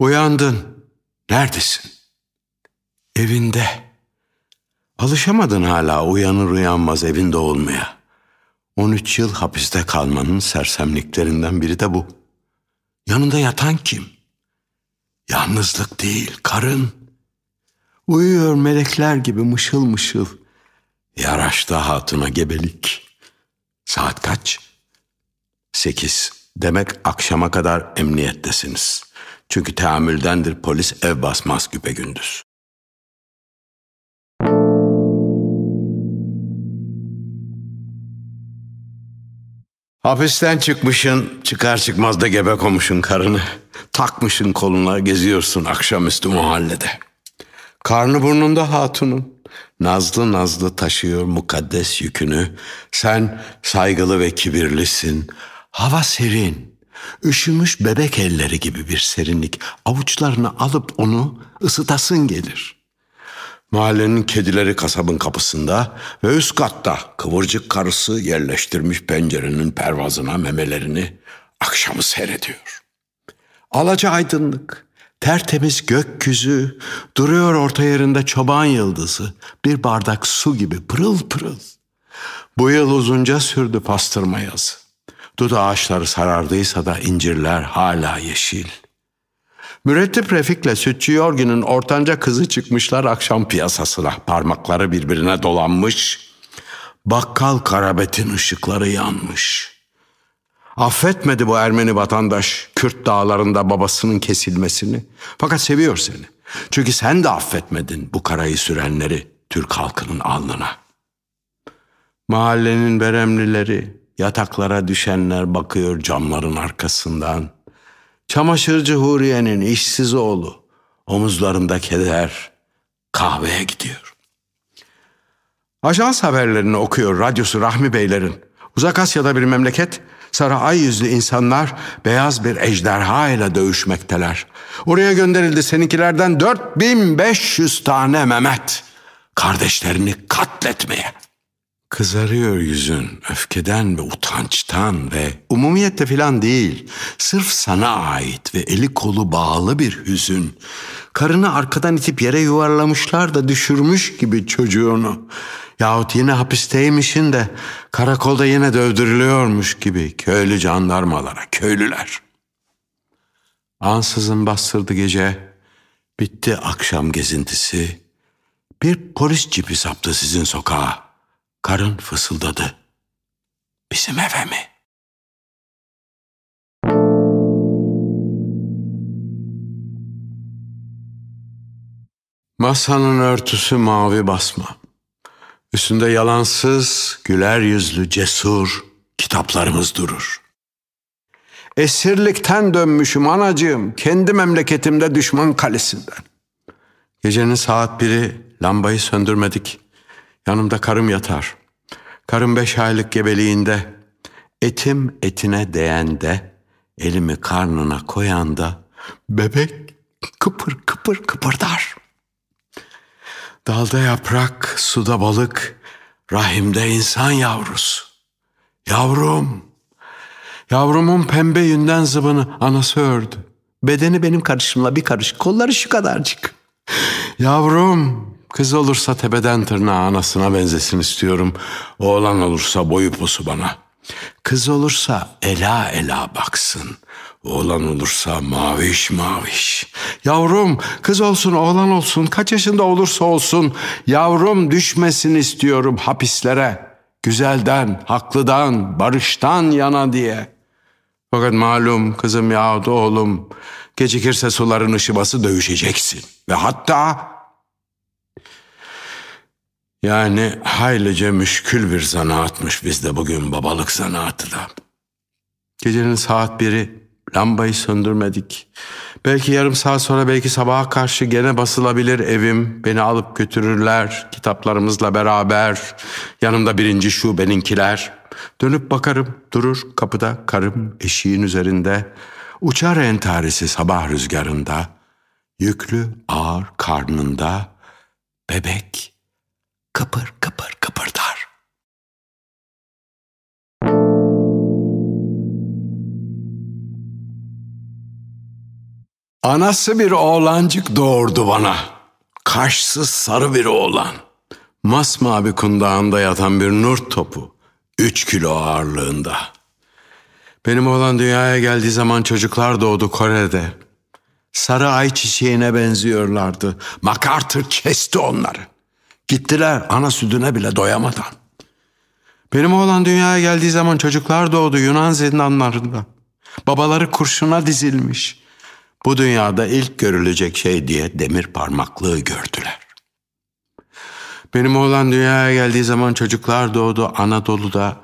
Uyandın. Neredesin? Evinde. Alışamadın hala uyanır uyanmaz evinde olmaya. 13 yıl hapiste kalmanın sersemliklerinden biri de bu. Yanında yatan kim? Yalnızlık değil, karın. Uyuyor melekler gibi mışıl mışıl. Yaraşta hatuna gebelik. Saat kaç? Sekiz. Demek akşama kadar emniyettesiniz. Çünkü teamüldendir polis ev basmaz güpe gündüz. Hapisten çıkmışın, çıkar çıkmaz da gebe komuşun karını. Takmışın koluna geziyorsun akşamüstü mahallede. Karnı burnunda hatunun. Nazlı nazlı taşıyor mukaddes yükünü. Sen saygılı ve kibirlisin. Hava serin. Üşümüş bebek elleri gibi bir serinlik. Avuçlarını alıp onu ısıtasın gelir. Mahallenin kedileri kasabın kapısında ve üst katta kıvırcık karısı yerleştirmiş pencerenin pervazına memelerini akşamı seyrediyor. Alaca aydınlık, tertemiz gökyüzü, duruyor orta yerinde çoban yıldızı, bir bardak su gibi pırıl pırıl. Bu yıl uzunca sürdü pastırma yazı. Dut ağaçları sarardıysa da incirler hala yeşil. Mürettip Refik'le Sütçü Yorgin'in ortanca kızı çıkmışlar akşam piyasasına. Parmakları birbirine dolanmış. Bakkal Karabet'in ışıkları yanmış. Affetmedi bu Ermeni vatandaş Kürt dağlarında babasının kesilmesini. Fakat seviyor seni. Çünkü sen de affetmedin bu karayı sürenleri Türk halkının alnına. Mahallenin beremlileri, yataklara düşenler bakıyor camların arkasından. Çamaşırcı Huriye'nin işsiz oğlu omuzlarında keder kahveye gidiyor. Ajans haberlerini okuyor radyosu Rahmi Beylerin. Uzak Asya'da bir memleket sarı ay yüzlü insanlar beyaz bir ejderha ile dövüşmekteler. Oraya gönderildi seninkilerden 4500 tane Mehmet. Kardeşlerini katletmeye. Kızarıyor yüzün öfkeden ve utançtan ve umumiyette filan değil. Sırf sana ait ve eli kolu bağlı bir hüzün. Karını arkadan itip yere yuvarlamışlar da düşürmüş gibi çocuğunu. Yahut yine hapisteymişin de karakolda yine dövdürülüyormuş gibi köylü jandarmalara, köylüler. Ansızın bastırdı gece. Bitti akşam gezintisi. Bir polis cipi saptı sizin sokağa. Karın fısıldadı. Bizim eve mi? Masanın örtüsü mavi basma. Üstünde yalansız, güler yüzlü, cesur kitaplarımız durur. Esirlikten dönmüşüm anacığım, kendi memleketimde düşman kalesinden. Gecenin saat biri lambayı söndürmedik. Yanımda karım yatar. Karım beş aylık gebeliğinde, etim etine değende, elimi karnına koyanda, bebek kıpır kıpır kıpırdar. Dalda yaprak, suda balık, rahimde insan yavrusu. Yavrum, yavrumun pembe yünden zıbını anası ördü. Bedeni benim karışımla bir karış, kolları şu kadarcık. Yavrum, Kız olursa tepeden tırnağa anasına benzesin istiyorum. Oğlan olursa boyu posu bana. Kız olursa ela ela baksın. Oğlan olursa maviş maviş. Yavrum kız olsun oğlan olsun kaç yaşında olursa olsun. Yavrum düşmesin istiyorum hapislere. Güzelden, haklıdan, barıştan yana diye. Fakat malum kızım yahut oğlum gecikirse suların ışıması dövüşeceksin. Ve hatta yani haylice müşkül bir zanaatmış bizde bugün babalık zanaatı da. Gecenin saat biri lambayı söndürmedik. Belki yarım saat sonra belki sabaha karşı gene basılabilir evim. Beni alıp götürürler kitaplarımızla beraber. Yanımda birinci şubeninkiler. Dönüp bakarım durur kapıda karım eşiğin üzerinde. Uçar entarisi sabah rüzgarında. Yüklü ağır karnında bebek Anası bir oğlancık doğurdu bana. Kaşsız sarı bir oğlan. Masmavi kundağında yatan bir nur topu. Üç kilo ağırlığında. Benim oğlan dünyaya geldiği zaman çocuklar doğdu Kore'de. Sarı ay çiçeğine benziyorlardı. MacArthur kesti onları. Gittiler ana sütüne bile doyamadan. Benim oğlan dünyaya geldiği zaman çocuklar doğdu Yunan zindanlarında. Babaları kurşuna dizilmiş. Bu dünyada ilk görülecek şey diye demir parmaklığı gördüler. Benim oğlan dünyaya geldiği zaman çocuklar doğdu Anadolu'da.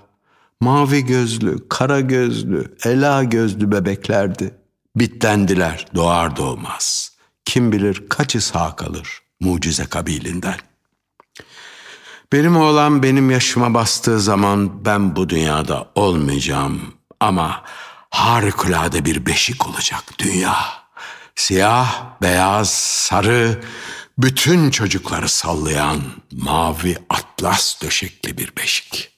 Mavi gözlü, kara gözlü, ela gözlü bebeklerdi. Bitlendiler doğar doğmaz. Kim bilir kaçı sağ kalır mucize kabilinden. Benim oğlan benim yaşıma bastığı zaman ben bu dünyada olmayacağım ama harikulade bir beşik olacak dünya. Siyah, beyaz, sarı, bütün çocukları sallayan mavi atlas döşekli bir beşik.